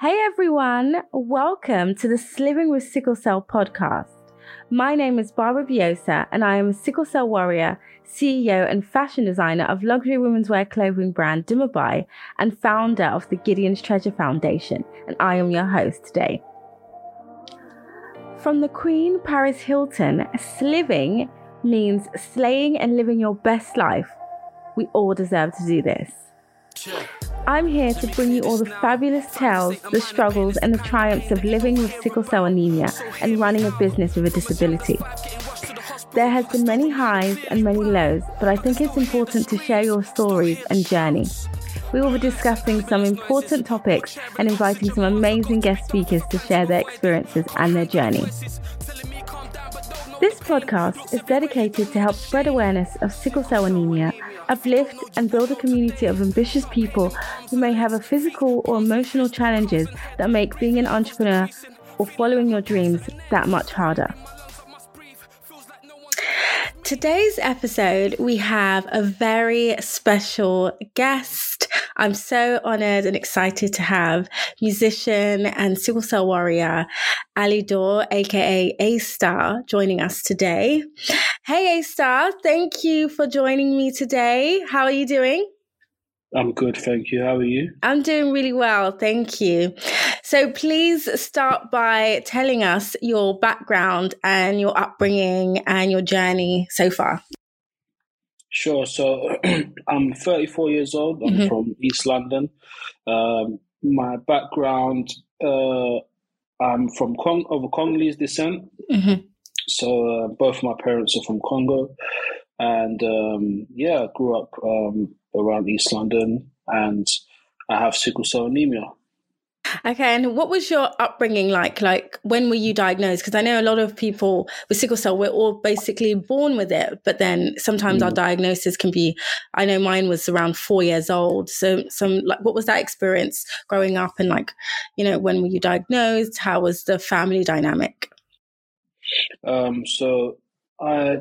Hey everyone, welcome to the Sliving with Sickle Cell podcast. My name is Barbara Biosah and I am a sickle cell warrior, CEO and fashion designer of luxury women's wear clothing brand Dumebi and founder of the Gideon's Treasure Foundation, and I am your host today. From the Queen Paris Hilton, sliving means slaying and living your best life. We all deserve to do this. I'm here to bring you all the fabulous tales, the struggles, and the triumphs of living with sickle cell anemia and running a business with a disability. There has been many highs and many lows, but I think it's important to share your stories and journey. We will be discussing some important topics and inviting some amazing guest speakers to share their experiences and their journey. This podcast is dedicated to help spread awareness of sickle cell anemia, uplift and build a community of ambitious people who may have a physical or emotional challenges that make being an entrepreneur or following your dreams that much harder. Today's episode, we have a very special guest. I'm so honored and excited to have musician and sickle cell warrior Alidor, aka A Star, joining us today. Hey, A Star, thank you for joining me today. How are you doing? I'm good, thank you. How are you? I'm doing really well, thank you. So please start by telling us your background and your upbringing and your journey so far. Sure. So I'm 34 years old. I'm mm-hmm. from East London. Um, my background, uh, I'm from Cong- of Congolese descent. Mm-hmm. So uh, both my parents are from Congo, and um, yeah, I grew up um, around East London, and I have sickle cell anemia. Okay, and what was your upbringing like? Like, when were you diagnosed? Because I know a lot of people with sickle cell, we're all basically born with it, but then sometimes mm. our diagnosis can be. I know mine was around four years old. So, some like, what was that experience growing up, and like, you know, when were you diagnosed? How was the family dynamic? Um, so I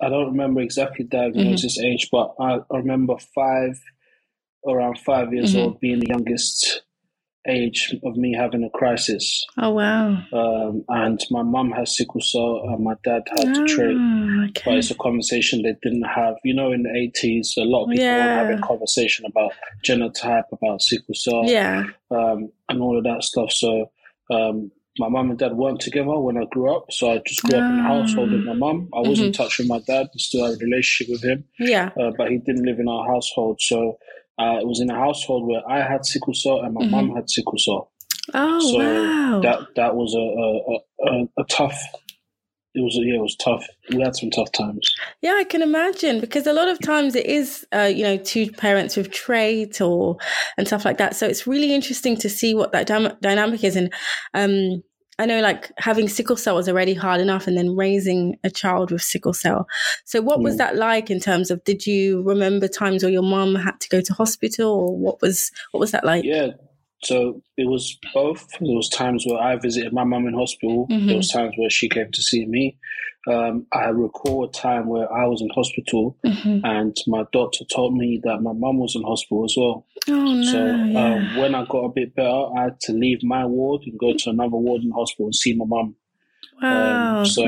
I don't remember exactly diagnosis mm-hmm. age, but I, I, remember five, around five years mm-hmm. old, being the youngest age of me having a crisis. Oh wow! Um, and my mum has sickle cell, and my dad had oh, to trait. Okay. But it's a conversation they didn't have. You know, in the eighties, a lot of people yeah. were having conversation about genotype, about sickle cell, yeah, um, and all of that stuff. So um, my mum and dad weren't together when I grew up, so I just grew up in a household with my mum. I was mm-hmm. in touch with my dad, and still had a relationship with him. Yeah, uh, but he didn't live in our household, so uh, it was in a household where I had sickle cell and my mm-hmm. mum had sickle cell. Oh so wow! That that was a a, a, a tough it was yeah, it was tough. We had some tough times. Yeah, I can imagine because a lot of times it is, uh, you know, two parents with trait or and stuff like that. So it's really interesting to see what that dam- dynamic is. And um, I know, like having sickle cell was already hard enough, and then raising a child with sickle cell. So, what was mm. that like in terms of? Did you remember times where your mom had to go to hospital, or what was what was that like? Yeah, so it was both. There was times where I visited my mum in hospital. Mm-hmm. There was times where she came to see me. Um, I recall a time where I was in hospital mm-hmm. and my doctor told me that my mum was in hospital as well. Oh, no, so um, when I got a bit better, I had to leave my ward and go to another ward in hospital and see my mum. Wow. Um, so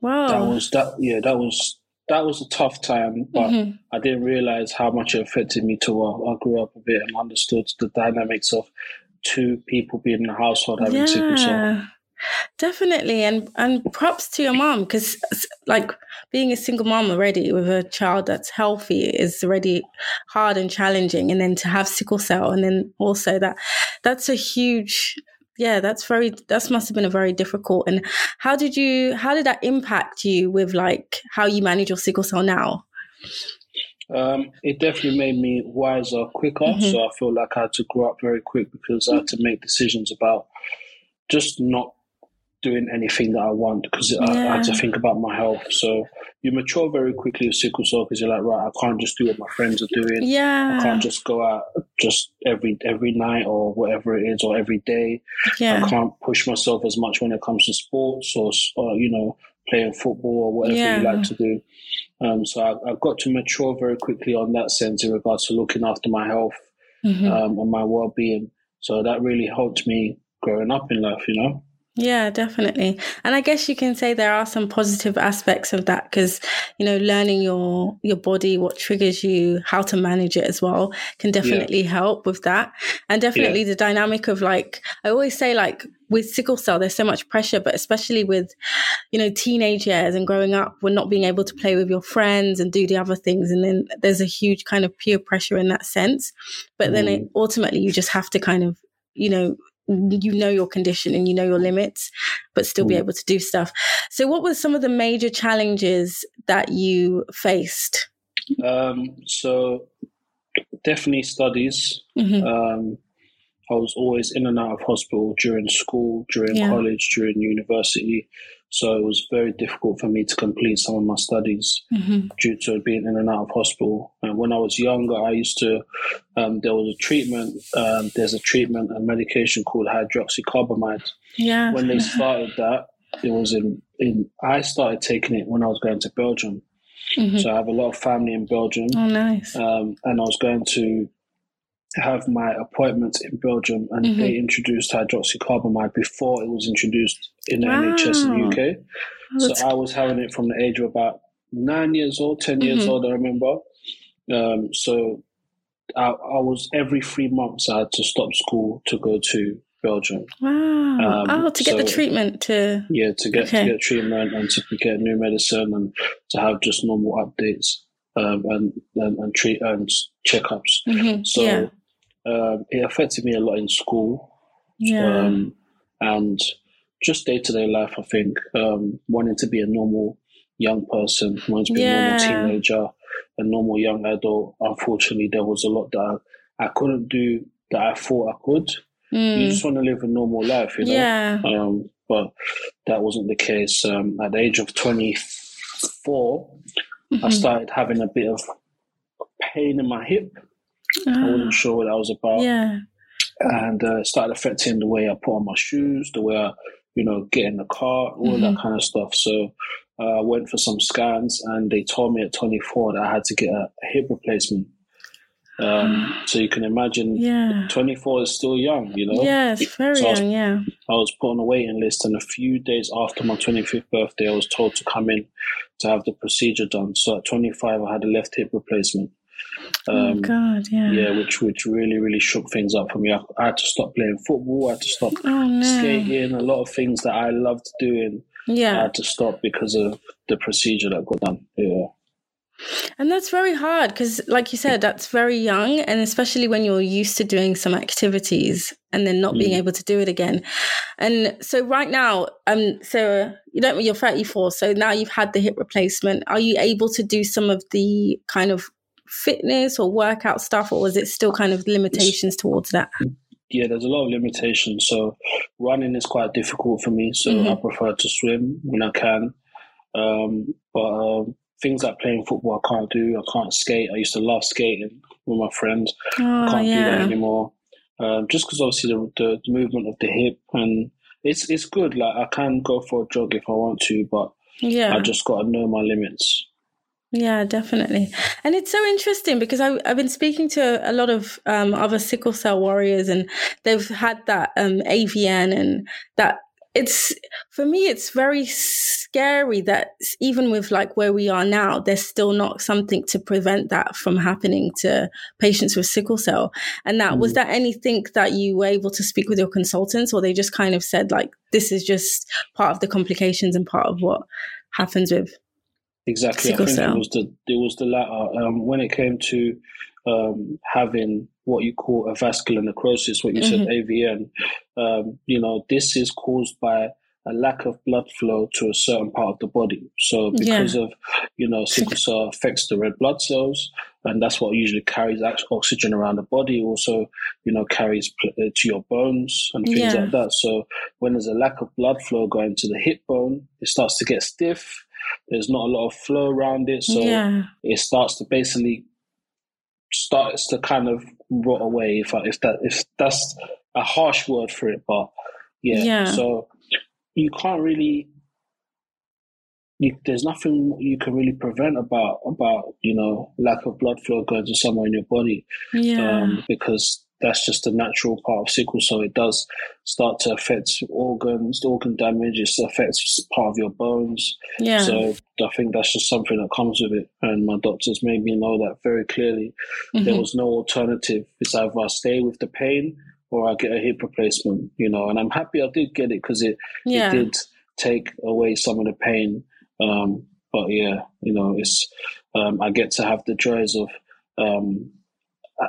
wow. that was that. Yeah, that was that was a tough time, but mm-hmm. I didn't realize how much it affected me till I grew up a bit and understood the dynamics of two people being in a household having yeah, sickle cell. Definitely, and and props to your mom because like being a single mom already with a child that's healthy is already hard and challenging, and then to have sickle cell, and then also that that's a huge yeah that's very that must have been a very difficult and how did you how did that impact you with like how you manage your sickle cell now um, it definitely made me wiser quicker mm-hmm. so i feel like i had to grow up very quick because i had to make decisions about just not doing anything that I want because yeah. I, I, had to think about my health. So you mature very quickly with sickle cell because you're like, right, I can't just do what my friends are doing. Yeah, I can't just go out just every every night or whatever it is or every day. Yeah, I can't push myself as much when it comes to sports or, or you know playing football or whatever yeah. you like to do. Um, so I, I, got to mature very quickly on that sense in regards to looking after my health mm-hmm. um, and my well being. So that really helped me growing up in life, you know. Yeah, definitely. And I guess you can say there are some positive aspects of that because, you know, learning your your body, what triggers you, how to manage it as well can definitely yeah. help with that. And definitely yeah. the dynamic of like I always say like with sickle cell there's so much pressure, but especially with, you know, teenage years and growing up, we're not being able to play with your friends and do the other things. And then there's a huge kind of peer pressure in that sense. But mm. then it, ultimately you just have to kind of, you know, you know your condition and you know your limits, but still be mm. able to do stuff. So, what were some of the major challenges that you faced? Um, so, definitely studies. Mm-hmm. Um, I was always in and out of hospital during school, during yeah. college, during university. So it was very difficult for me to complete some of my studies mm-hmm. due to being in and out of hospital. And when I was younger, I used to, um, there was a treatment, um, there's a treatment, and medication called hydroxycarbamide. Yeah. When they started that, it was in, in, I started taking it when I was going to Belgium. Mm-hmm. So I have a lot of family in Belgium. Oh, nice. Um, and I was going to have my appointments in Belgium, and mm-hmm. they introduced hydroxycarbamide before it was introduced in the wow. NHS in the UK. Oh, so I was having it from the age of about nine years old, 10 mm-hmm. years old, I remember. Um, so I, I, was every three months, I had to stop school to go to Belgium. Wow. Um, oh, to get so, the treatment to. Yeah, to get, okay. to get treatment and to get new medicine and to have just normal updates um, and, and, and treat and checkups. Mm-hmm. So yeah um, it affected me a lot in school. Yeah. Um, and just day to day life, I think, um, wanting to be a normal young person, wanting to be yeah. a normal teenager, a normal young adult. Unfortunately, there was a lot that I, I couldn't do that I thought I could. Mm. You just want to live a normal life, you know? Yeah. Um, but that wasn't the case. Um, at the age of 24, mm-hmm. I started having a bit of pain in my hip. I wasn't sure what that was about. Yeah. And uh, it started affecting the way I put on my shoes, the way I, you know, get in the car, all mm-hmm. that kind of stuff. So uh, I went for some scans and they told me at 24 that I had to get a, hip replacement. Um, so you can imagine, yeah. 24 is still young, you know? Yes, very so young, yeah. I was put on a waiting list, and a few days after my 25th birthday, I was told to come in to have the procedure done. So at 25, I had a left hip replacement. Oh, um, oh God, yeah, yeah, which which really really shook things up for me. I, I had to stop playing football. I had to stop oh, no. skating. A lot of things that I loved doing. Yeah, I had to stop because of the procedure that got done. Yeah. And that's very hard because, like you said, that's very young. And especially when you're used to doing some activities and then not mm. being able to do it again. And so, right now, um, so you don't, you're 34. So now you've had the hip replacement. Are you able to do some of the kind of fitness or workout stuff, or was it still kind of limitations towards that? Yeah, there's a lot of limitations. So running is quite difficult for me. So mm-hmm. I prefer to swim when I can. Um, but um, things like playing football, I can't do. I can't skate. I used to love skating with my friends. Oh, I can't yeah. do that anymore. Um, just because obviously the, the, movement of the hip and it's it's good. Like I can go for a jog if I want to, but yeah, I just got to know my limits. Yeah, definitely. And it's so interesting because I, have been speaking to a lot of um, other sickle cell warriors and they've had that um, AVN and that it's, for me, it's very scary that even with like where we are now, there's still not something to prevent that from happening to patients with sickle cell. And that, mm. was that anything that you were able to speak with your consultants or they just kind of said like, this is just part of the complications and part of what happens with Exactly. Sickle I think cell. it was the it was the latter. Um, when it came to um, having what you call avascular necrosis, what you mm-hmm. said AVN, um, you know, this is caused by a lack of blood flow to a certain part of the body. So because yeah. of, you know, sickle cell affects the red blood cells, and that's what usually carries oxygen around the body. Also, you know, carries uh, to your bones and things yeah. like that. So when there's a lack of blood flow going to the hip bone, it starts to get stiff there's not a lot of flow around it, so yeah. it starts to basically starts to kind of rot away. If I, if that if that's a harsh word for it, but yeah. yeah. So you can't really. You, there's nothing you can really prevent about about you know lack of blood flow going to somewhere in your body, yeah. Um, because that's just a natural part of sickle cell. It does start to affect organs, organ damage. It affects part of your bones. Yeah. So I think that's just something that comes with it. And my doctors made me know that very clearly. Mm-hmm. There was no alternative. It's either I stay with the pain or I get a hip replacement. You know, and I'm happy I did get it because it yeah. it did take away some of the pain. Um, but yeah, you know, it's um, I get to have the joys of um,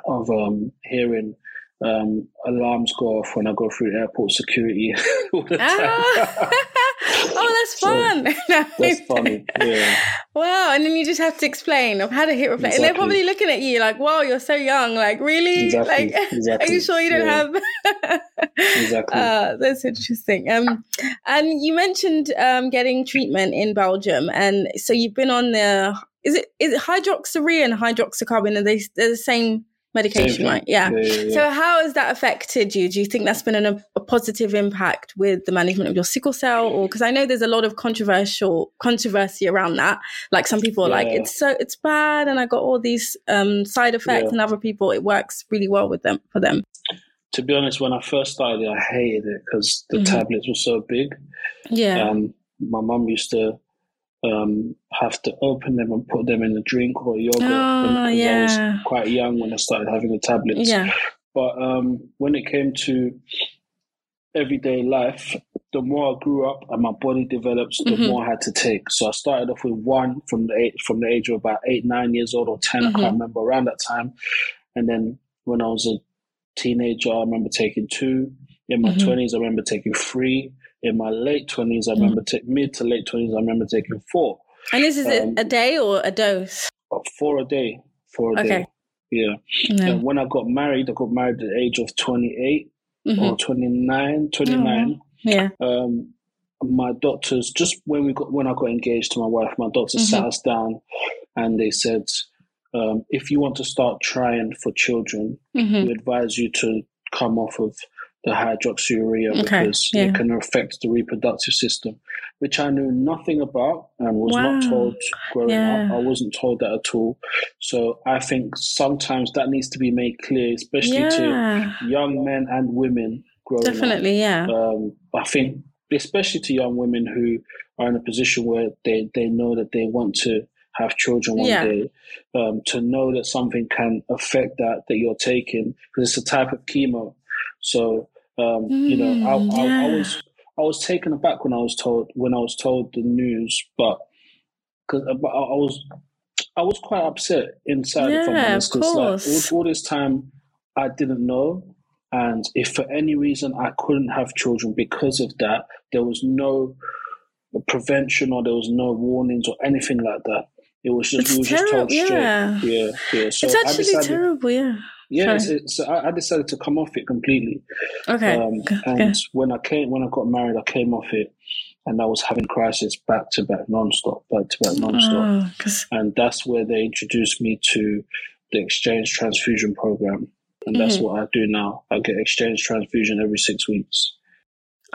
of um, hearing um, alarms go off when I go through airport security all the time. Ah. oh, that's fun. So, that's funny. Yeah. Wow. And then you just have to explain, I've had a hip replacement. Exactly. And they're probably looking at you like, wow, you're so young. Like, really? Exactly. Like, exactly. are you sure you don't yeah. have? exactly. Uh, that's interesting. Um, and you mentioned um, getting treatment in Belgium. And so you've been on the, is it, is it hydroxyurea and hydroxycarbamide? Are they, they're the same medication, right? Yeah. Yeah, yeah, yeah. So, how has that affected you? Do you think that's been an, a positive impact with the management of your sickle cell, or because I know there's a lot of controversial controversy around that. Like some people are like, it's so it's bad, and I got all these um, side effects, and other people it works really well with them for them. To be honest, when I first started, I hated it because the mm-hmm. tablets were so big. Yeah. Um, my mum used to um, have to open them and put them in a drink or yogurt. Oh, yeah. I was quite young when I started having the tablets. Yeah. But um, when it came to everyday life, the more I grew up and my body develops, the mm-hmm. more I had to take. So I started off with one from the age, from the age of about eight, nine years old or 10 mm-hmm. I can't remember around that time. And then when I was a teenager, I remember taking two. In my mm-hmm. 20s, I remember taking three in my late 20s, I mm. remember, t- mid to late 20s, I remember taking four. And this is um, a day or a dose? Uh, four a day. Four a okay. day. Yeah. No. And when I got married, I got married at the age of 28 mm-hmm. or 29, 29. Oh, yeah. Um, my doctors, just when we got, when I got engaged to my wife, my doctors mm-hmm. sat us down and they said, um, if you want to start trying for children, mm-hmm. we advise you to come off of the hydroxyurea okay, because yeah. it can affect the reproductive system, which I knew nothing about and was wow. not told growing yeah. up. I wasn't told that at all. So I think sometimes that needs to be made clear, especially yeah. to young men and women growing Definitely, up. yeah. Um, I think, especially to young women who are in a position where they, they know that they want to have children one yeah. day, um, to know that something can affect that that you're taking because it's a type of chemo. So um, mm, you know, I, yeah. I, I, was I was taken aback when I was told when I was told the news, but because uh, I, I, was I was quite upset inside. Yeah, I'm because like all, all this time I didn't know, and if for any reason I couldn't have children because of that, there was no prevention or there was no warnings or anything like that. It was just it's we were just told straight. Yeah, yeah, yeah. So it's actually decided, terrible. Yeah. Yeah, so I, I, decided to come off it completely. Okay. Um, and okay. when I came, when I got married, I came off it, and I was having crisis back to back, non-stop, back to back, non-stop. Oh, and that's where they introduced me to the exchange transfusion program, and that's mm-hmm. what I do now. I get exchange transfusion every six weeks.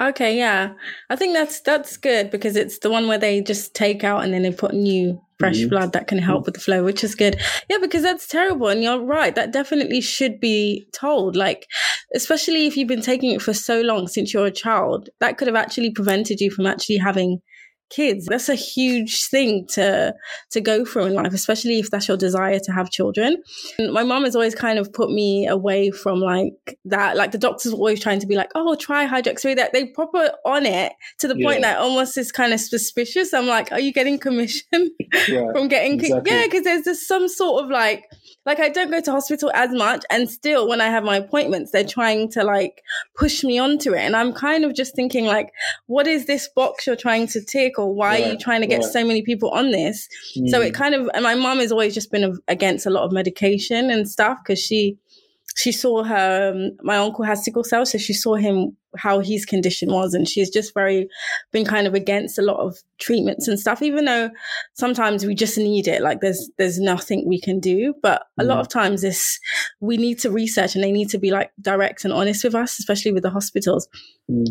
Okay, yeah. I think that's that's good because it's the one where they just take out and then they put new fresh mm-hmm. blood that can help with the flow, which is good. Yeah, because that's terrible. And you're right. That definitely should be told. Like, especially if you've been taking it for so long since you're a child, that could have actually prevented you from actually having kids. That's a huge thing to to go through in life, especially if that's your desire to have children. And my mom has always kind of put me away from like that. Like the doctors were always trying to be like, "Oh, try hydroxyurea." That they proper on it to the yeah. point that almost is kind of suspicious. I'm like, "Are you getting commission yeah, from getting?" Exactly. Yeah, because there's just some sort of like like I don't go to hospital as much and still when I have my appointments they're trying to like push me onto it. And I'm kind of just thinking like what is this box you're trying to tick or why are you trying to get so many people on this? Mm. so it kind of and my mom has always just been against a lot of medication and stuff because she she saw her um, my uncle has sickle cell so she saw him how his condition was and she's just very been kind of against a lot of treatments and stuff even though sometimes we just need it like there's there's nothing we can do but a mm. lot of times this we need to research and they need to be like direct and honest with us especially with the hospitals mm.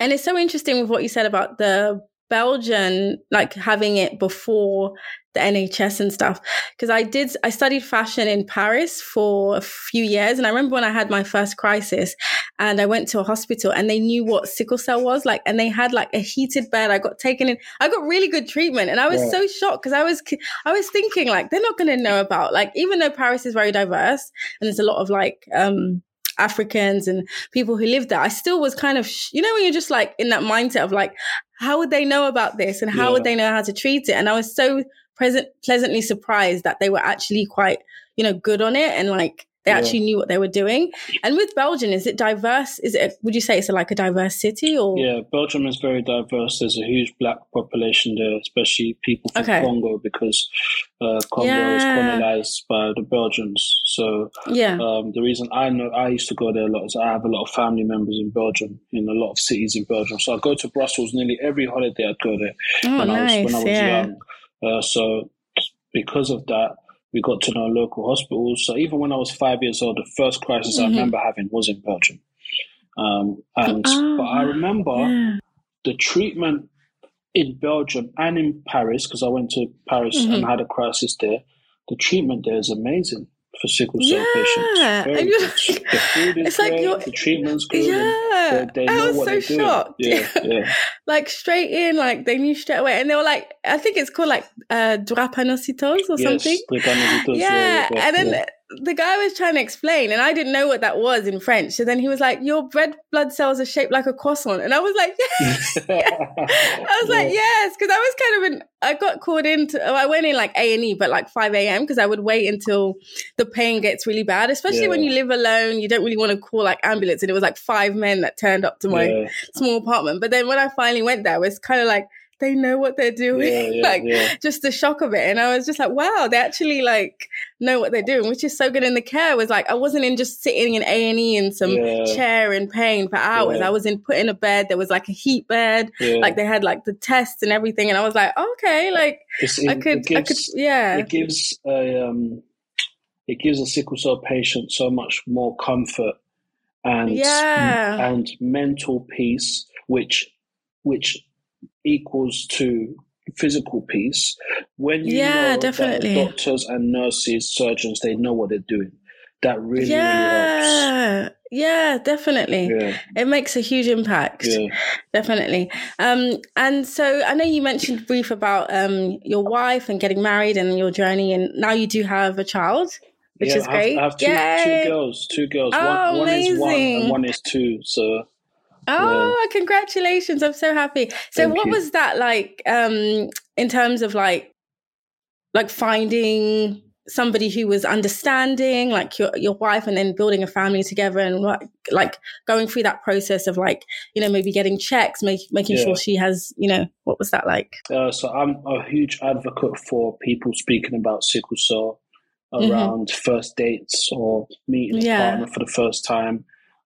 and it's so interesting with what you said about the Belgian, like having it before the NHS and stuff. Because I did, I studied fashion in Paris for a few years. And I remember when I had my first crisis and I went to a hospital and they knew what sickle cell was like, and they had like a heated bed. I got taken in, I got really good treatment. And I was yeah. so shocked because I was, I was thinking like, they're not going to know about, like, even though Paris is very diverse and there's a lot of like, um, Africans and people who live there, I still was kind of, you know, when you're just like in that mindset of like, how would they know about this and how yeah. would they know how to treat it? And I was so present, pleasantly surprised that they were actually quite, you know, good on it and like they yeah. actually knew what they were doing. And with Belgium, is it diverse? Is it? Would you say it's like a diverse city or? Yeah, Belgium is very diverse. There's a huge black population there, especially people from okay. Congo, because uh, Congo yeah. is colonized by the Belgians. So yeah, um, the reason I know I used to go there a lot is I have a lot of family members in Belgium, in a lot of cities in Belgium. So I go to Brussels nearly every holiday. I'd go there oh, when nice. I was when I was yeah. young. Uh, so because of that, we got to know local hospitals. So even when I was five years old, the first crisis mm-hmm. I remember having was in Belgium. Um, and oh, but I remember yeah. the treatment in Belgium and in Paris because I went to Paris mm-hmm. and had a crisis there. The treatment there is amazing for sickle cell yeah. patients. Very good. Like, the food is it's great, like you're, the treatment's good. Yeah, they, they I was so shocked. Yeah, yeah. like straight in, like they knew straight away, and they were like, I think it's called like uh, drépanocytose or yes, something. Yeah, yeah, and then the guy was trying to explain, and I didn't know what that was in French. So then he was like, "Your red blood cells are shaped like a croissant," and I was like, "Yes." I was like, "Yes," because I was kind of in. I got called into. I went in like A and E, but like five a.m. because I would wait until the pain gets really bad. Especially yeah. when you live alone, you don't really want to call like ambulance. And it was like five men that turned up to my yeah. small apartment. But then when I finally went there, it was kind of like they know what they're doing. Yeah, yeah, like yeah. just the shock of it. And I was just like, wow, they actually like know what they're doing, which is so good. in the care was like I wasn't in just sitting in A and E in some chair in pain for hours. I was in put in a bed. There was like a heat bed. Like they had like the tests and everything. And I was like, okay, like it, I could, gives, I could, yeah. It gives a um, it gives a sickle cell patient so much more comfort and yeah. and mental peace, which which equals to physical peace when you yeah, know definitely. that doctors and nurses, surgeons, they know what they're doing. That really, yeah, really. Yeah, definitely. Yeah. It makes a huge impact. Yeah. Definitely. Um, and so I know you mentioned brief about um, your wife and getting married and your journey, and now you do have a child, which yeah, is great. I have, I have two, two, girls. Two girls. Oh, one, one is one and one is two. So Oh, yeah. congratulations. I'm so happy. So Thank what you. was that like um in terms of like like finding somebody who was understanding like your your wife and then building a family together and like like going through that process of like you know maybe getting checks make, making yeah. sure she has you know what was that like uh, so i'm a huge advocate for people speaking about sickle cell mm-hmm. around mm-hmm. first dates or meeting a partner for the first time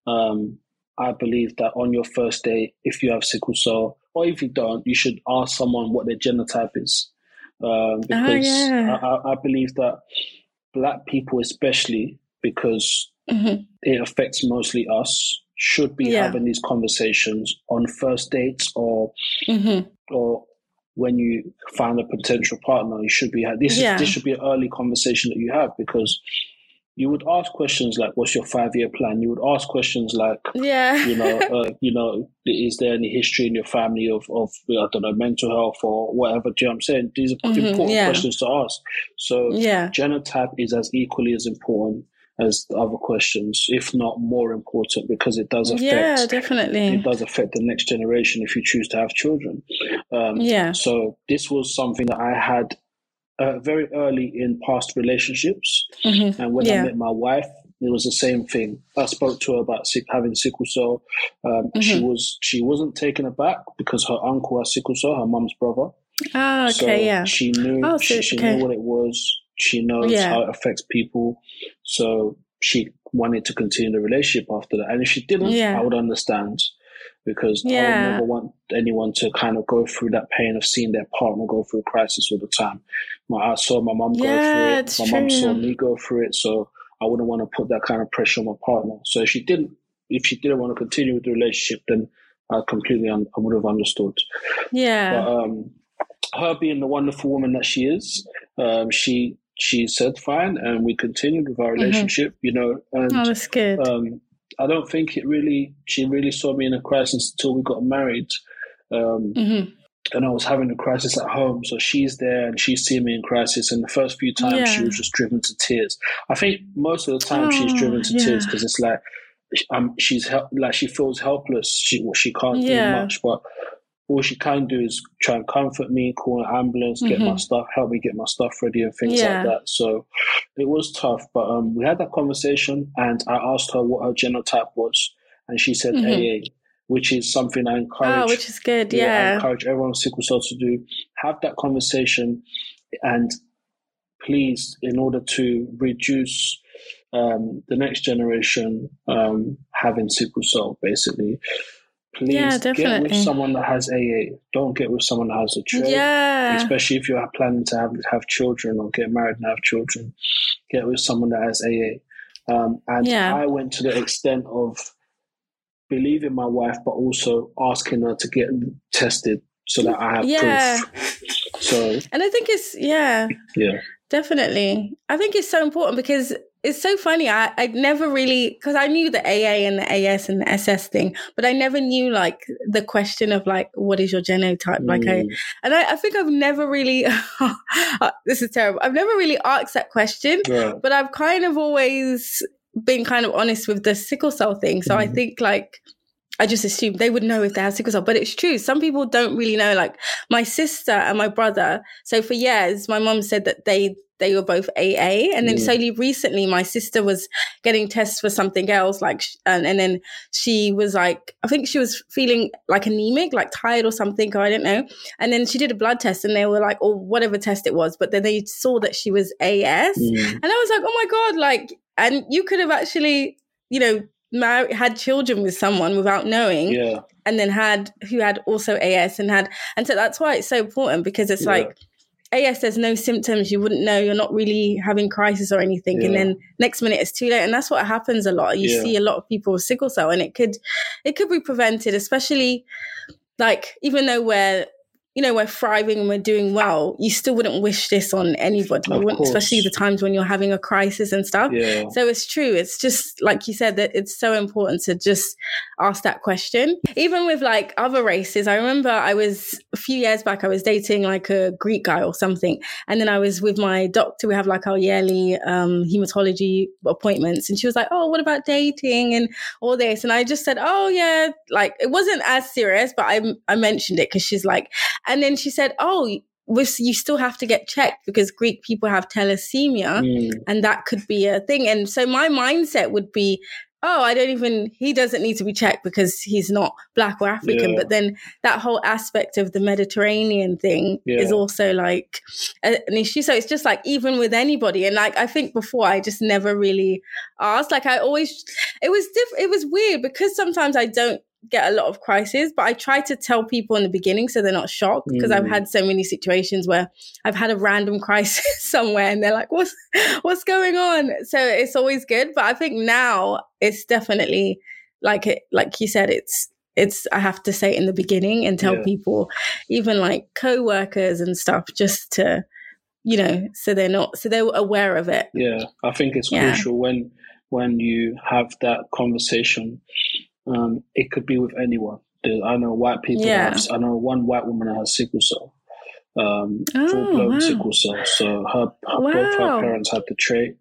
um, I believe that on your first date, if you have sickle cell, or if you don't, you should ask someone what their genotype is. Um, oh, because oh, yeah. I, I, believe that black people, especially because mm-hmm. it affects mostly us, should be yeah. having these conversations on first dates or mm-hmm. or when you find a potential partner. You should be this. Yeah. Is, this should be an early conversation that you have because you would ask questions like, "What's your five year plan?" You would ask questions like, "Yeah, you know, uh, you know, is there any history in your family of of I don't know mental health or whatever?" Do you know what I'm saying? These are mm-hmm, important yeah. questions to ask. So, yeah, genotype is as equally as important as the other questions, if not more important, because it does affect. Yeah, definitely. It does affect the next generation if you choose to have children. Um, yeah. So this was something that I had uh, very early in past relationships. Mm-hmm. And when yeah. I met my wife, it was the same thing. I spoke to her about having sickle cell. Um, mm-hmm. She was she wasn't taken aback because her uncle has sickle cell, her mum's brother. Oh, okay, so yeah. She knew oh, she, she okay. knew what it was. She knows yeah. how it affects people. So she wanted to continue the relationship after that. And if she didn't, yeah. I would understand because yeah. I never want anyone to kind of go through that pain of seeing their partner go through a crisis all the time. My, I saw my mom yeah, go through it. My mom saw me go through it. So I wouldn't want to put that kind of pressure on my partner. So if she didn't, if she didn't want to continue with the relationship, then I completely, un- I would have understood. Yeah. But, um, her being the wonderful woman that she is, um, she she said fine, and we continued with our mm-hmm. relationship. Mm-hmm. You know, and oh, that's good. Um, I don't think it really. She really saw me in a crisis until we got married. Um, mm-hmm. And I was having a crisis at home, so she's there and she's seeing me in crisis. And the first few times, yeah. she was just driven to tears. I think most of the time, oh, she's driven to yeah. tears because it's like um, she's like she feels helpless. She well, she can't yeah. do much, but all she can do is try and comfort me, call an ambulance, get mm-hmm. my stuff, help me get my stuff ready, and things yeah. like that. So it was tough, but um, we had that conversation, and I asked her what her genotype was, and she said mm-hmm. AA, which is something I encourage. Oh, which is good, yeah. yeah. I encourage everyone with sickle cell to do. Have that conversation, and please, in order to reduce um, the next generation um, having sickle cell, basically please yeah, get with someone that has AA. Don't get with someone that has a trait. Yeah. Especially if you're planning to have have children or get married and have children. Get with someone that has AA. Um, and yeah. I went to the extent of believing my wife, but also asking her to get tested so that I have yeah. proof. So, and I think it's yeah, yeah, definitely. I think it's so important because it's so funny. I, I never really, because I knew the AA and the AS and the SS thing, but I never knew like the question of like, what is your genotype? Mm. Like, I, mm. and I, I think I've never really, this is terrible. I've never really asked that question, yeah. but I've kind of always been kind of honest with the sickle cell thing. So mm. I think like, I just assumed they would know if they have sickle cell, but it's true. Some people don't really know. Like my sister and my brother. So for years, my mom said that they they were both AA. And then mm. slowly recently, my sister was getting tests for something else, like, and, and then she was like, I think she was feeling like anemic, like tired or something, or I don't know. And then she did a blood test and they were like, or whatever test it was, but then they saw that she was AS. Mm. And I was like, oh my God, like, and you could have actually, you know, married, had children with someone without knowing. Yeah. And then had who had also AS and had, and so that's why it's so important because it's yeah. like, AS, there's no symptoms, you wouldn't know, you're not really having crisis or anything. Yeah. And then next minute it's too late. And that's what happens a lot. You see a lot of people with sickle cell and it could it could be prevented, especially like even though we're you know, we're thriving and we're doing well, you still wouldn't wish this on anybody, especially the times when you're having a crisis and stuff. Yeah. So it's true. It's just like you said that it's so important to just ask that question. Even with like other races, I remember I was few years back, I was dating like a Greek guy or something. And then I was with my doctor. We have like our yearly um, hematology appointments. And she was like, Oh, what about dating and all this? And I just said, Oh, yeah. Like it wasn't as serious, but I, I mentioned it because she's like, and then she said, "Oh, you still have to get checked because Greek people have thalassemia, mm. and that could be a thing." And so my mindset would be, "Oh, I don't even. He doesn't need to be checked because he's not black or African." Yeah. But then that whole aspect of the Mediterranean thing yeah. is also like an issue. So it's just like even with anybody, and like I think before, I just never really asked. Like I always, it was diff- It was weird because sometimes I don't get a lot of crises, but I try to tell people in the beginning so they're not shocked because mm. I've had so many situations where I've had a random crisis somewhere and they're like, "What's what's going on?" So it's always good, but I think now it's definitely like it, like you said, it's it's I have to say it in the beginning and tell yeah. people, even like co-workers and stuff, just to you know, so they're not so they're aware of it. Yeah, I think it's yeah. crucial when when you have that conversation um, it could be with anyone. I know white people. Yeah. Have, I know one white woman that has sickle cell, um, oh, full blown wow. sickle cell. So her, her wow. both her parents had the trait,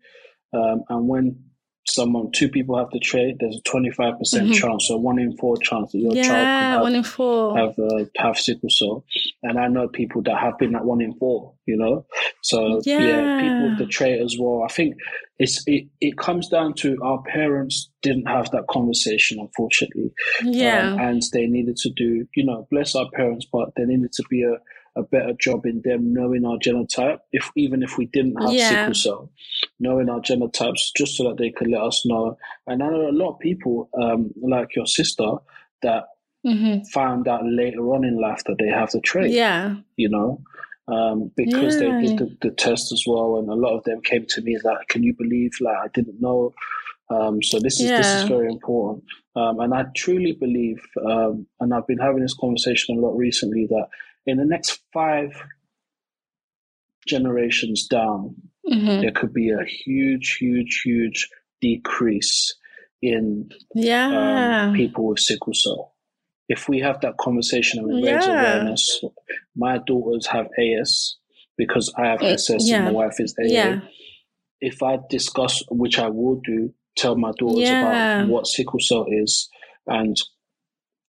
um, and when someone, two people have to trade, there's a 25% mm hmm chance, so one in four chance that your yeah, child have, one in four. have uh, have sickle cell. And I know people that have been at one in four, you know. So yeah, yeah people with the trait as well. I think it's it, it comes down to our parents didn't have that conversation, unfortunately. Yeah, um, and they needed to do, you know, bless our parents, but they needed to be a a better job in them knowing our genotype, if even if we didn't have yeah. sickle cell, knowing our genotypes, just so that they could let us know. And I know a lot of people, um, like your sister, that mm-hmm. found out later on in life that they have the trait. Yeah, you know. Um, because yeah. they did the, the, test as well, and a lot of them came to me like, "Can you believe? Like, I didn't know." Um, so this is yeah. this is very important, um, and I truly believe, um, and I've been having this conversation a lot recently that in the next five generations down, mm-hmm. there could be a huge, huge, huge decrease in yeah. um, people with sickle cell. If we have that conversation and raise yeah. awareness, my daughters have AS because I have SS yeah. and my wife is AA. Yeah. If I discuss, which I will do, tell my daughters about what sickle cell is and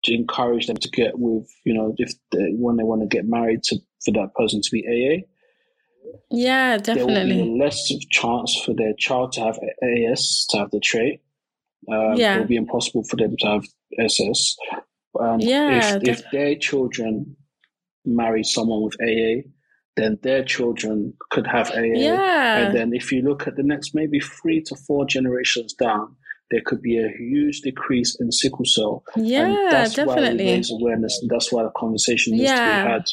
to encourage them to get with, you know, if they, when they want to get married to for that person to be AA. Yeah, definitely. There will be less of chance for their child to have AS, to have the trait. Um, yeah. It will be impossible for them to have SS. Um, yeah, if, if their children marry someone with AA, then their children could have AA. Yeah. And then if you look at the next maybe three to four generations down, there could be a huge decrease in sickle cell. Yeah, and that's definitely. why we raise awareness, and that's why the conversation needs yeah. to be had.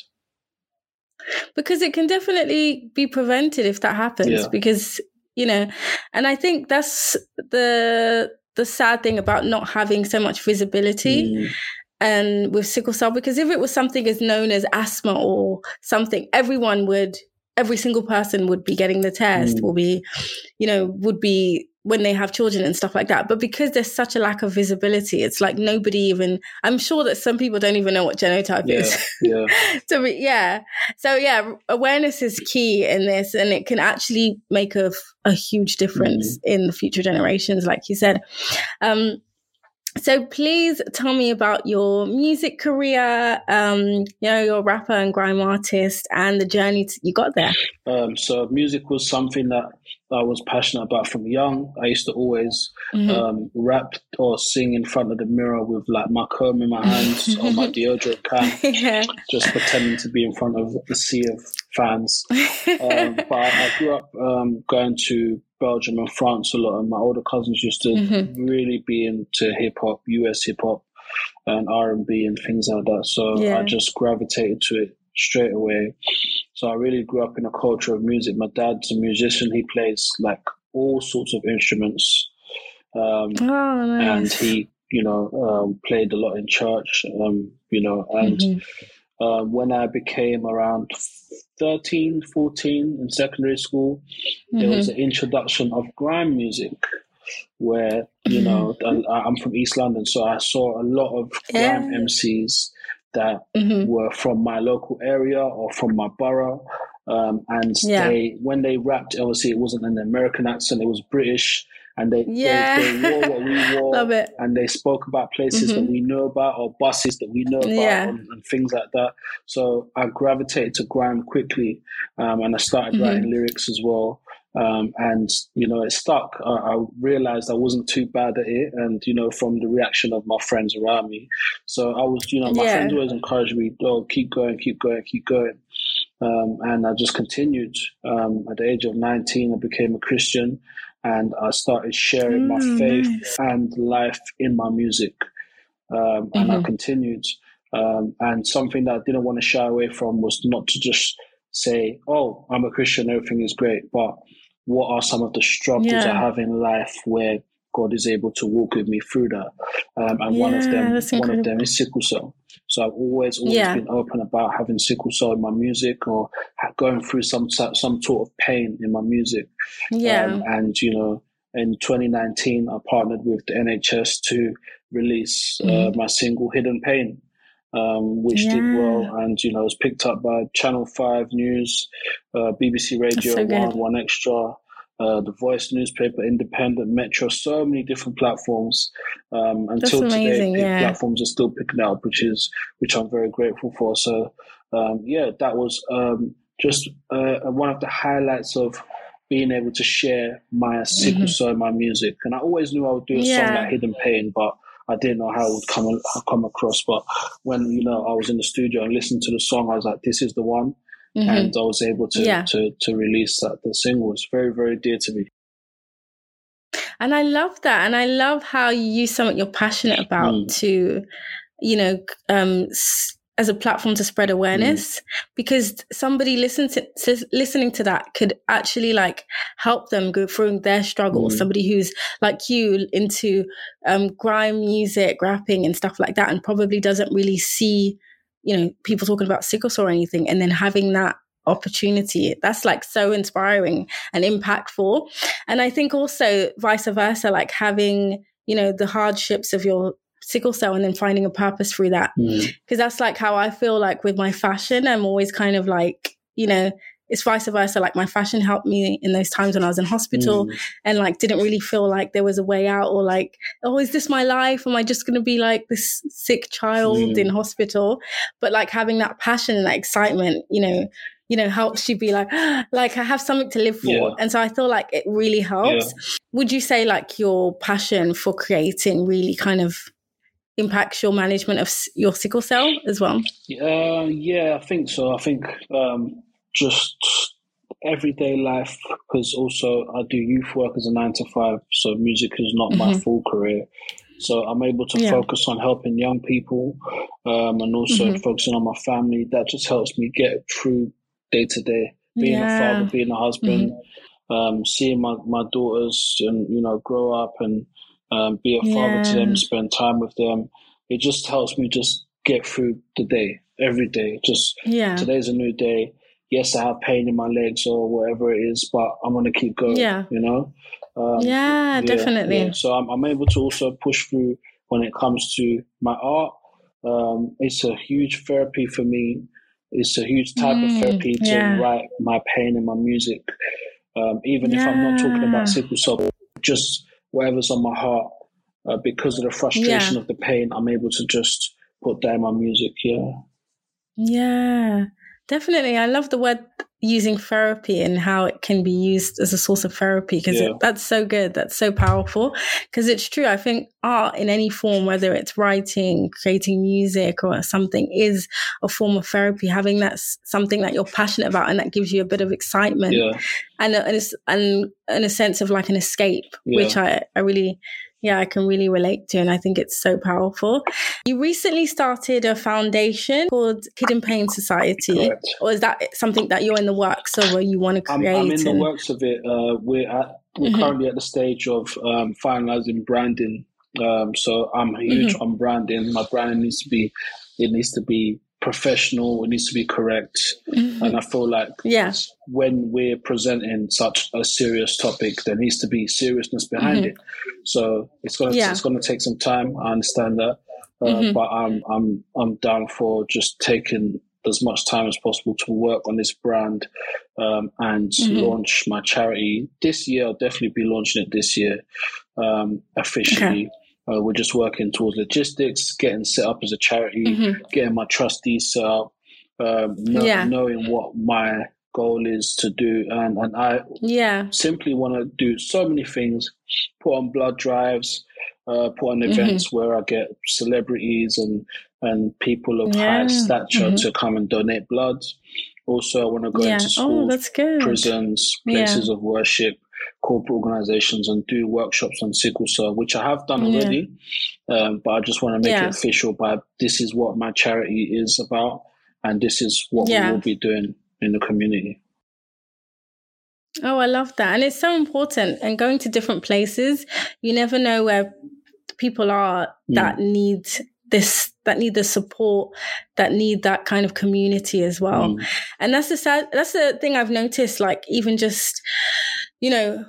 Because it can definitely be prevented if that happens. Yeah. Because you know, and I think that's the the sad thing about not having so much visibility. Mm. And with sickle cell, because if it was something as known as asthma or something, everyone would every single person would be getting the test, mm. will be, you know, would be when they have children and stuff like that. But because there's such a lack of visibility, it's like nobody even, I'm sure that some people don't even know what genotype yeah, is. Yeah. so, yeah. So, yeah, awareness is key in this and it can actually make a, a huge difference mm. in the future generations, like you said. Um, so please tell me about your music career, um, you know, your rapper and grime artist and the journey to, you got there. Um, so music was something that I was passionate about from young. I used to always mm-hmm. um, rap or sing in front of the mirror with like my comb in my hands or my deodorant can, yeah. just pretending to be in front of a sea of fans. Um, but I, grew up um, going to Belgium and France a lot, and my older cousins used to mm-hmm. really be into hip hop, US hip hop, and R and B and things like that. So yeah. I just gravitated to it straight away. So I really grew up in a culture of music. My dad's a musician; he plays like all sorts of instruments, um, oh, nice. and he, you know, um, played a lot in church. Um, you know, and. Mm-hmm uh, when I became around 13, 14 in secondary school, mm-hmm. there was mm-hmm. an introduction of grime music where, you mm-hmm. know, I, am from East London, so I saw a lot of grime yeah. MCs that mm-hmm. were from my local area or from my borough. Um, and yeah. they, when they rapped, obviously it wasn't an American accent; it was British and they, yeah. they, they, wore what we wore Love it. and they spoke about places mm-hmm. that we know about or buses that we know about yeah. and, and, things like that so i gravitated to grime quickly um, and i started mm-hmm. writing lyrics as well um, and you know it stuck I, I, realized i wasn't too bad at it and you know from the reaction of my friends around me so i was you know my yeah. friends always encouraged me oh keep going keep going keep going um, and I just continued. Um, at the age of 19, I became a Christian and I started sharing mm, my faith nice. and life in my music. Um, mm-hmm. And I mm-hmm. continued. Um, and something that I didn't want to shy away from was not to just say, "Oh, I'm a Christian, everything is great," but what are some of the struggles yeah. I have in life where God is able to walk with me through that? Um, and yeah, one of them, one of them is sickle cell. So I've always, always yeah. been open about having sickle cell in my music or going through some some sort of pain in my music. Yeah. Um, and you know, in 2019, I partnered with the NHS to release uh, mm. my single "Hidden Pain," um, which yeah. did well, and you know, was picked up by Channel Five News, uh, BBC Radio so One, One Extra uh, the Voice newspaper, Independent, Metro, so many different platforms. Um, until amazing, today, yeah. platforms are still picking up, which is which I'm very grateful for. So, um, yeah, that was um, just uh, one of the highlights of being able to share my sickle mm-hmm. my music. And I always knew I would do a yeah. song like Hidden Pain, but I didn't know how it would come come across. But when you know I was in the studio and listened to the song, I was like, "This is the one." Mm-hmm. and I was able to, yeah. to to release that. The single was very very dear to me. And I love that, and I love how you use something you're passionate about mm. to, you know, um, as a platform to spread awareness. Mm. Because somebody listen to, to, listening to that could actually like help them go through their struggles. Mm. Somebody who's like you into um, grime music, rapping, and stuff like that, and probably doesn't really see you know, people talking about sickle cell or anything, and then having that opportunity. That's like so inspiring and impactful. And I think also vice versa, like having, you know, the hardships of your sickle cell and then finding a purpose through that. Because mm. that's like how I feel like with my fashion, I'm always kind of like, you know, it's vice versa. Like my fashion helped me in those times when I was in hospital mm. and like didn't really feel like there was a way out or like, oh, is this my life? Am I just going to be like this sick child mm. in hospital? But like having that passion and that excitement, you know, you know, helps you be like, like I have something to live for. Yeah. And so I feel like it really helps. Yeah. Would you say like your passion for creating really kind of impacts your management of your sickle cell as well? Uh, yeah, I think so. I think um, just everyday life, because also I do youth work as a nine to five, so music is not mm-hmm. my full career. So I'm able to yeah. focus on helping young people um, and also mm-hmm. focusing on my family. That just helps me get through day to day, being yeah. a father, being a husband, mm-hmm. um, seeing my, my daughters and, you know, grow up and um, be a father to them, spend time with them. It just helps me just get through the day, every day. Just yeah. today's a new day. Yes, I have pain in my legs or whatever it is, but I'm going to keep going, yeah. you know? Um, yeah, yeah, definitely. Yeah. So I'm, I'm able to also push through when it comes to my art. Um, it's a huge therapy for me it's a huge type mm, of therapy to yeah. write my pain in my music. Um, even if I'm not talking about sickle cell, just whatever's on my heart, uh, because of the frustration of the pain, I'm able to just put that in my music. Yeah. Yeah, definitely. I love the word using therapy and how it can be used as a source of therapy because yeah. that's so good that's so powerful because it's true i think art in any form whether it's writing creating music or something is a form of therapy having that something that you're passionate about and that gives you a bit of excitement yeah. and, and, and, and a sense of like an escape yeah. which I, I really yeah, I can really relate to. And I think it's so powerful. You recently started a foundation called Hidden Pain Society. Correct. Or is that something that you're in the works of or you want to create? I'm, I'm in and... the works of it. Uh, we're at, we're mm-hmm. currently at the stage of um, finalizing branding. Um, so I'm huge mm-hmm. on branding. My branding needs to be, it needs to be professional, it needs to be correct. Mm-hmm. And I feel like yeah. when we're presenting such a serious topic, there needs to be seriousness behind mm-hmm. it. So it's gonna yeah. it's gonna take some time. I understand that, uh, mm-hmm. but I'm I'm I'm down for just taking as much time as possible to work on this brand um, and mm-hmm. launch my charity this year. I'll definitely be launching it this year um, officially. Okay. Uh, we're just working towards logistics, getting set up as a charity, mm-hmm. getting my trustees set up, um, know, yeah. knowing what my goal is to do. And, and I yeah. simply want to do so many things, put on blood drives, uh, put on events mm-hmm. where I get celebrities and, and people of yeah. high stature mm-hmm. to come and donate blood. Also, I want to go yeah. into schools, oh, prisons, places of worship, corporate organizations and do workshops on sickle cell, which I have done already. Yeah. Um, but I just want to make yeah. it official But this is what my charity is about and this is what yeah. we will be doing in the community. Oh, I love that. And it's so important. And going to different places, you never know where people are that mm. need this that need the support that need that kind of community as well mm. and that's the sad that's the thing i've noticed like even just you know,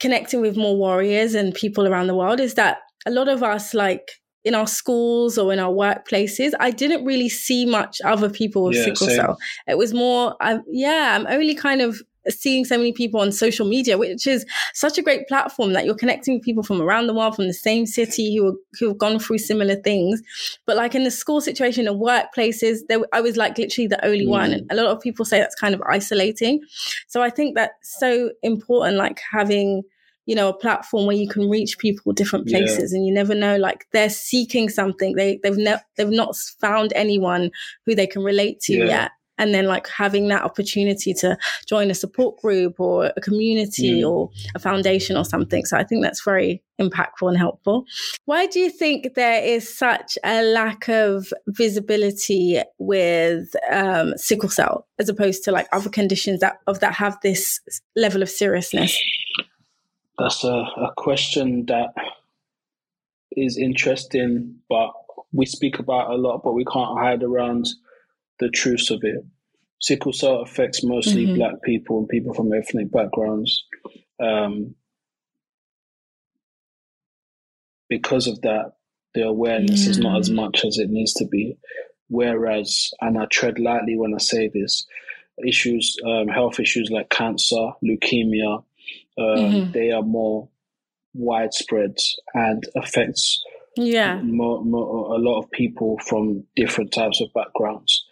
connecting with more warriors and people around the world is that a lot of us, like in our schools or in our workplaces, I didn't really see much other people with yeah, sickle same. cell. It was more, yeah, I'm only kind of seeing so many people on social media, which is such a great platform that you're connecting with people from around the world, from the same city who are, who have gone through similar things. But like in the school situation and workplaces, there, I was like literally the only mm. one. And a lot of people say that's kind of isolating. So I think that's so important, like having you know a platform where you can reach people different places yeah. and you never know like they're seeking something they they've ne- they've not found anyone who they can relate to yeah. yet and then like having that opportunity to join a support group or a community mm. or a foundation or something. So I think that's very impactful and helpful. Why do you think there is such a lack of visibility with um, sickle cell as opposed to like other conditions that of that have this level of seriousness? That's a, a question that is interesting, but we speak about a lot, but we can't hide around the truths of it. Sickle cell affects mostly mm-hmm. black people and people from ethnic backgrounds. Um, because of that, the awareness is not as much as it needs to be. Whereas, and I tread lightly when I say this, issues, um, health issues like cancer, leukemia, um, mm-hmm. they are more widespread and affects yeah more, more, a lot of people from different types of backgrounds.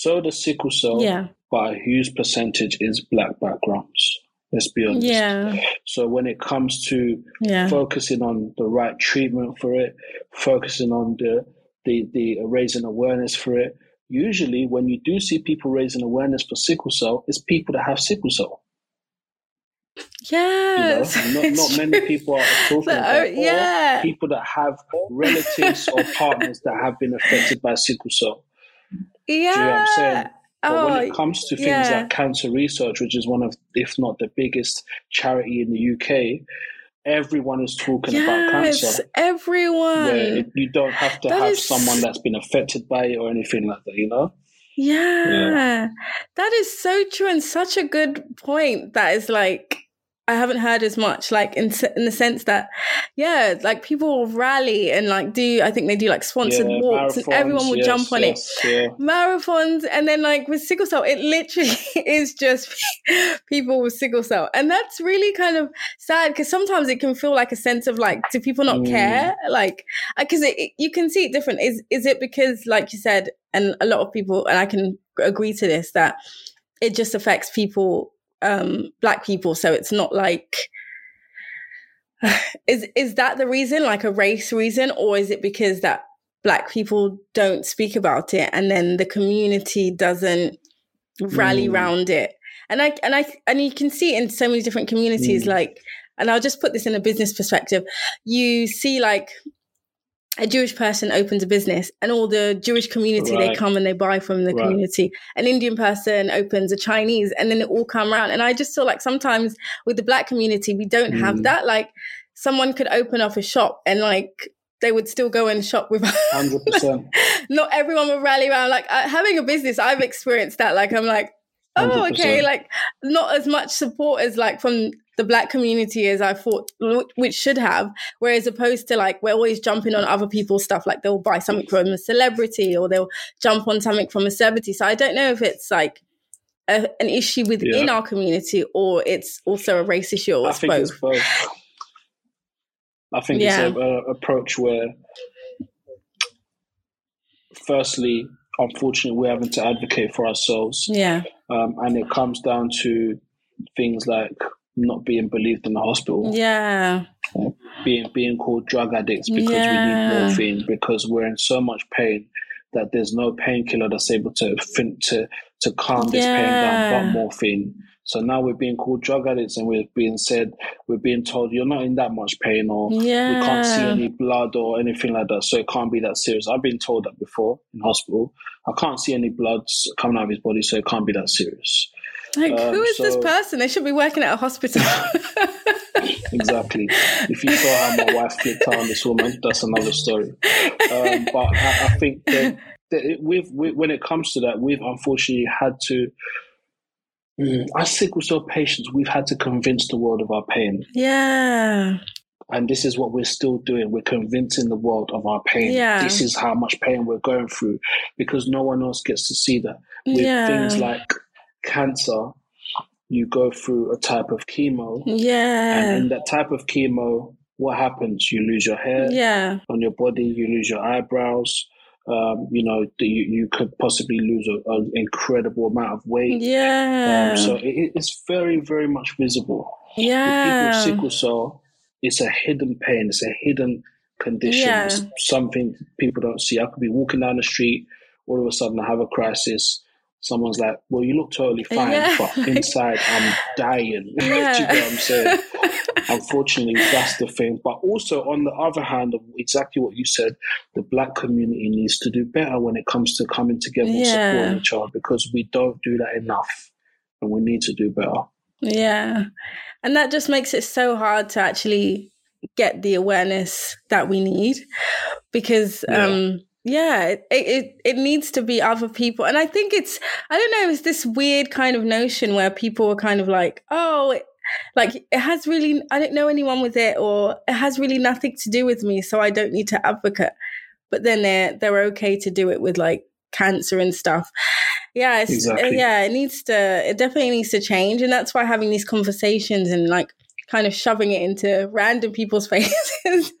So the sickle cell, yeah. but a huge percentage is black backgrounds. Let's be honest. Yeah. So when it comes to yeah. focusing on the right treatment for it, focusing on the the the raising awareness for it, usually when you do see people raising awareness for sickle cell, it's people that have sickle cell. Yes. You know, not, not many people are talking so, about yeah. people that have relatives or partners that have been affected by sickle cell. Yeah. Do you know what I'm saying? But oh, when it oh, comes to things yeah. like cancer research, which is one of, if not the biggest charity in the UK, everyone is talking yes, about cancer. Everyone. You don't have to that have is... someone that's been affected by it or anything like that, you know? Yeah. yeah. That is so true and such a good point. That is like I haven't heard as much, like in in the sense that, yeah, like people will rally and like do. I think they do like sponsored yeah, walks, and everyone will yes, jump on yes, it. Yeah. Marathons, and then like with sickle cell, it literally is just people with sickle cell, and that's really kind of sad because sometimes it can feel like a sense of like, do people not mm. care? Like, because uh, you can see it different. Is is it because, like you said, and a lot of people, and I can agree to this that it just affects people um, black people. So it's not like is is that the reason, like a race reason, or is it because that black people don't speak about it and then the community doesn't rally mm. around it? And I and I and you can see it in so many different communities, mm. like and I'll just put this in a business perspective. You see like a Jewish person opens a business and all the Jewish community right. they come and they buy from the right. community. An Indian person opens a Chinese and then it all come around. And I just feel like sometimes with the black community we don't mm. have that. Like someone could open up a shop and like they would still go and shop with 100%. Not everyone would rally around. Like uh, having a business, I've experienced that. Like I'm like, oh 100%. okay, like not as much support as like from the black community as I thought, which should have. Whereas opposed to like, we're always jumping on other people's stuff. Like they'll buy something from a celebrity or they'll jump on something from a celebrity. So I don't know if it's like a, an issue within yeah. our community or it's also a race issue or I think both. It's both. I think yeah. it's an approach where, firstly, unfortunately, we're having to advocate for ourselves. Yeah. Um, and it comes down to things like not being believed in the hospital. Yeah. Uh, being being called drug addicts because yeah. we need morphine because we're in so much pain that there's no painkiller that's able to to to calm this yeah. pain down but morphine. So now we're being called drug addicts and we're being said we're being told you're not in that much pain or yeah. we can't see any blood or anything like that. So it can't be that serious. I've been told that before in hospital. I can't see any blood coming out of his body, so it can't be that serious. Like, um, who is so, this person? They should be working at a hospital. exactly. If you saw how my wife flipped on this woman, that's another story. Um, but I, I think that, that we've, we, when it comes to that, we've unfortunately had to. Mm, as sickle cell patients, we've had to convince the world of our pain. Yeah. And this is what we're still doing. We're convincing the world of our pain. Yeah. This is how much pain we're going through because no one else gets to see that. With yeah. things like cancer, you go through a type of chemo. Yeah. And in that type of chemo, what happens? You lose your hair yeah. on your body, you lose your eyebrows. Um, you know, you, you could possibly lose an incredible amount of weight. Yeah. Um, so it, it's very, very much visible. Yeah. With people with sickle cell, it's a hidden pain. It's a hidden condition. Yeah. It's something people don't see. I could be walking down the street, all of a sudden I have a crisis someone's like, "Well, you look totally fine, yeah. but inside I'm dying." Yeah. You know what I'm saying? Unfortunately, that's the thing. But also, on the other hand, exactly what you said, the black community needs to do better when it comes to coming together and supporting each other because we don't do that enough, and we need to do better. Yeah, and that just makes it so hard to actually get the awareness that we need because. Yeah. um yeah, it, it it needs to be other people, and I think it's I don't know, it's this weird kind of notion where people are kind of like, oh, it, like it has really I don't know anyone with it, or it has really nothing to do with me, so I don't need to advocate. But then they're they're okay to do it with like cancer and stuff. Yeah, exactly. yeah, it needs to it definitely needs to change, and that's why having these conversations and like kind of shoving it into random people's faces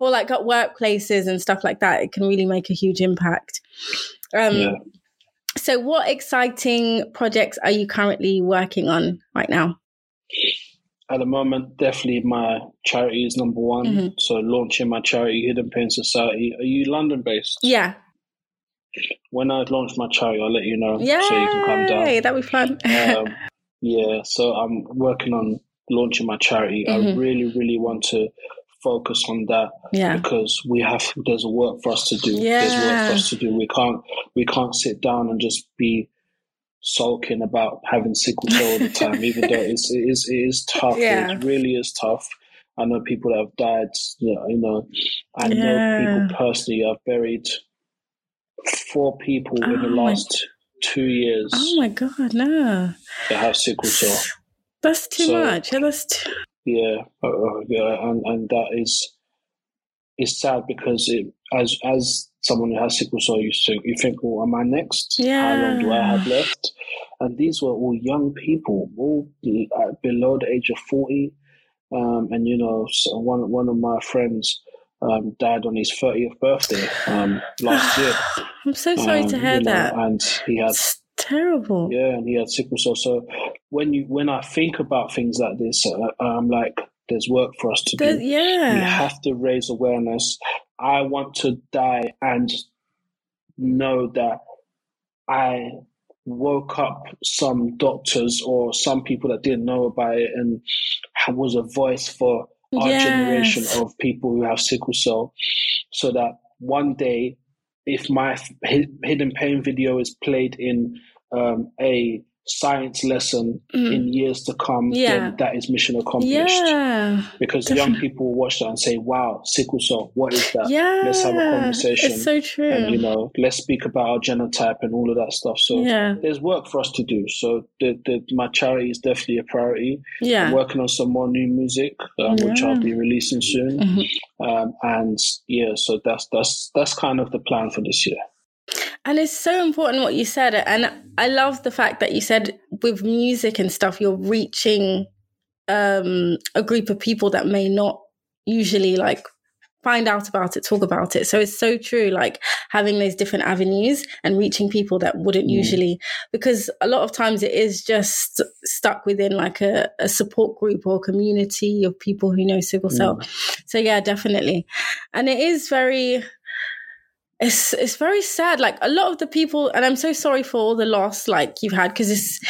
or like at workplaces and stuff like that, it can really make a huge impact. Um, yeah. So, what exciting projects are you currently working on right now? At the moment, definitely my charity is number one. Mm-hmm. So, launching my charity, Hidden Pain Society. Are you London based? Yeah. When I launch my charity, I'll let you know. Yeah, so you can come down. That'd be fun. um, yeah, so I'm working on launching my charity. Mm-hmm. I really, really want to focus on that yeah. because we have there's work for us to do. Yeah. There's work for us to do. We can't we can't sit down and just be sulking about having sickle cell all the time, even though it's, it is it is tough. Yeah. It really is tough. I know people that have died. You know, you know I know people personally. I've buried four people oh in the oh last my... two years. Oh my god, no! That have sickle cell. That's too so, much. Yeah, that's too... yeah, uh, uh, yeah, and and that is it's sad because it as as someone who has sickle cell, you think you think, well, am I next? Yeah. How long do I have left? And these were all young people, all uh, below the age of forty. Um, and you know, so one one of my friends um, died on his 30th birthday um, last year. I'm so sorry to um, hear you know, that. And he had it's terrible. Yeah, and he had sickle cell. So when you when I think about things like this, uh, I'm like, there's work for us to do. Yeah, we have to raise awareness. I want to die and know that I woke up some doctors or some people that didn't know about it and was a voice for our yes. generation of people who have sickle cell so that one day if my hidden pain video is played in um, a science lesson mm. in years to come, yeah. then that is mission accomplished. Yeah. Because Definitely. young people will watch that and say, wow, sickle cell, what is that? Yeah. Let's have a conversation. It's so true. And, you know, let's speak about our genotype and all of that stuff. So yeah. there's work for us to do. So the, the, my charity is definitely a priority. Yeah. I'm working on some more new music, um, yeah. which I'll be releasing soon. Mm-hmm. Um, and yeah, so that's, that's, that's kind of the plan for this year. And it's so important what you said. And I love the fact that you said with music and stuff, you're reaching um, a group of people that may not usually like find out about it, talk about it. So it's so true, like having those different avenues and reaching people that wouldn't mm. usually, because a lot of times it is just stuck within like a, a support group or community of people who know sickle cell. Mm. So yeah, definitely. And it is very, it's it's very sad like a lot of the people and i'm so sorry for all the loss like you've had because it's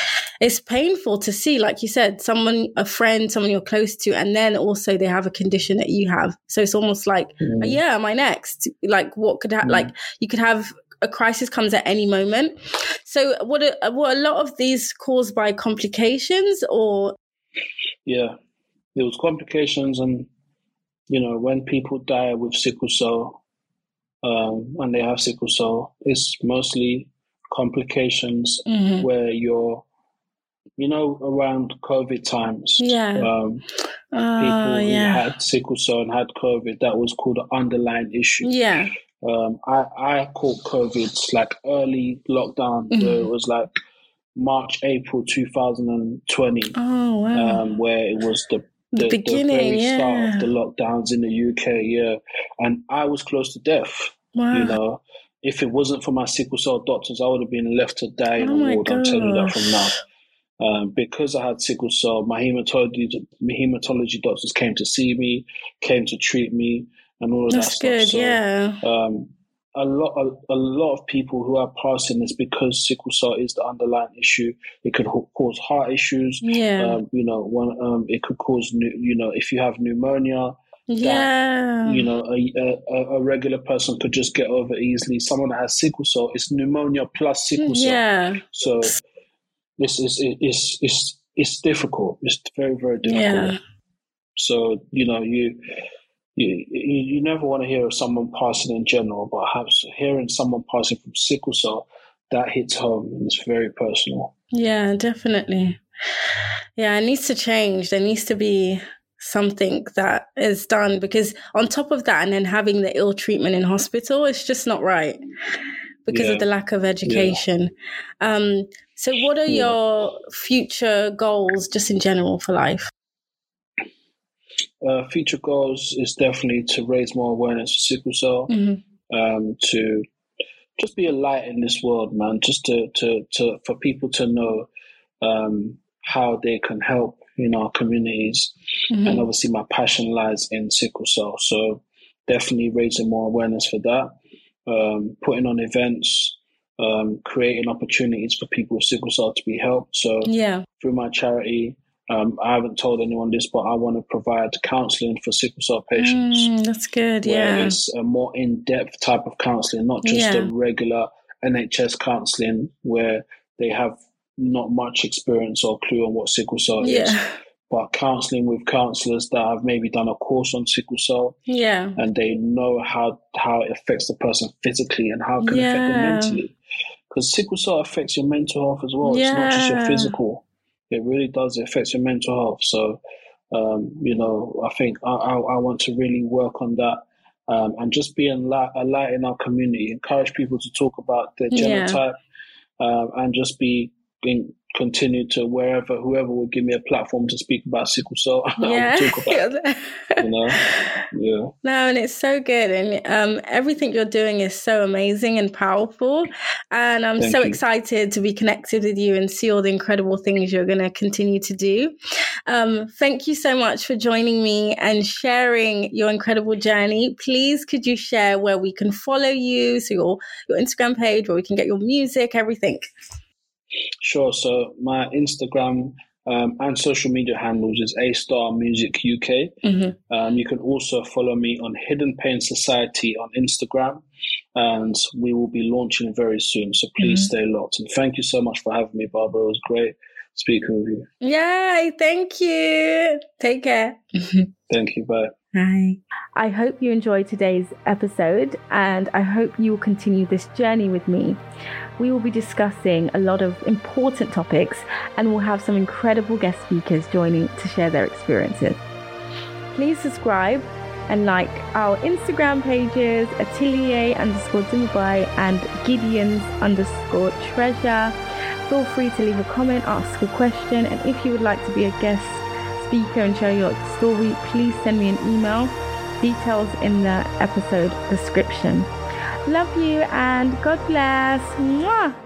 it's painful to see like you said someone a friend someone you're close to and then also they have a condition that you have so it's almost like mm. yeah am i next like what could happen mm. like you could have a crisis comes at any moment so what are, what a lot of these caused by complications or yeah there was complications and you know when people die with sickle cell um, and they have sickle cell, it's mostly complications mm-hmm. where you're, you know, around COVID times. Yeah. Um, uh, people who yeah. had sickle cell and had COVID, that was called an underlying issue. Yeah. Um, I, I caught COVID like early lockdown. Mm-hmm. it was like March, April 2020. Oh, wow. Um, where it was the the, beginning, the very yeah. start of the lockdowns in the UK, yeah. And I was close to death. Wow. You know, if it wasn't for my sickle cell doctors, I would have been left to die in oh a ward. I'm telling you that from now. Um, because I had sickle cell, my hematology my hematology doctors came to see me, came to treat me, and all of That's that stuff. So, yeah. Um, a lot, a, a, lot of people who are passing this because sickle cell is the underlying issue. It could cause heart issues. Yeah. Um, you know, one, um, it could cause, new. you know, if you have pneumonia, yeah. You know, a, a, a, regular person could just get over easily. Someone that has sickle cell, it's pneumonia plus sickle cell. Yeah. So this is it's it's it's difficult. It's very very difficult. Yeah. So you know you you, you, you never want to hear of someone passing in general, but hearing someone passing from sickle cell, that hits home and it's very personal. Yeah, definitely. Yeah, it needs to change. There needs to be something that is done because on top of that and then having the ill treatment in hospital it's just not right because yeah. of the lack of education yeah. um, so what are yeah. your future goals just in general for life uh, future goals is definitely to raise more awareness for sickle cell mm-hmm. um, to just be a light in this world man just to, to, to for people to know um, how they can help in our communities. Mm-hmm. And obviously, my passion lies in sickle cell. So, definitely raising more awareness for that, um, putting on events, um, creating opportunities for people with sickle cell to be helped. So, yeah, through my charity, um, I haven't told anyone this, but I want to provide counselling for sickle cell patients. Mm, that's good. Yeah, it's a more in-depth type of counselling, not just yeah. a regular NHS counselling where they have not much experience or clue on what sickle cell yeah. is. But counselling with counsellors that have maybe done a course on sickle cell, yeah, and they know how how it affects the person physically and how it can yeah. affect them mentally. Because sickle cell affects your mental health as well. Yeah. It's not just your physical. It really does. It affects your mental health. So, um, you know, I think I, I, I, want to really work on that um, and just be a light, a light in our community. Encourage people to talk about their genotype yeah. um, and just be continue to wherever whoever will give me a platform to speak about sickle cell yeah. about, you know? Yeah. No and it's so good and um, everything you're doing is so amazing and powerful and i'm Thank so you. excited to be connected with you and see all the incredible things you're going to continue to do. Um, thank you so much for joining me and sharing your incredible journey. Please could you share where we can follow you so your your instagram page where we can get your music everything Sure. So my Instagram um, and social media handles is A Star Music UK. Mm-hmm. Um, you can also follow me on Hidden Pain Society on Instagram, and we will be launching very soon. So please mm-hmm. stay locked. And thank you so much for having me, Barbara. It was great speaking with you. Yay! Thank you. Take care. thank you. Bye. Bye. I hope you enjoyed today's episode, and I hope you will continue this journey with me we will be discussing a lot of important topics and we'll have some incredible guest speakers joining to share their experiences. Please subscribe and like our Instagram pages, Atelier underscore Zimbabwe and Gideon's underscore treasure. Feel free to leave a comment, ask a question, and if you would like to be a guest speaker and share your story, please send me an email. Details in the episode description. Love you and God bless. Mwah.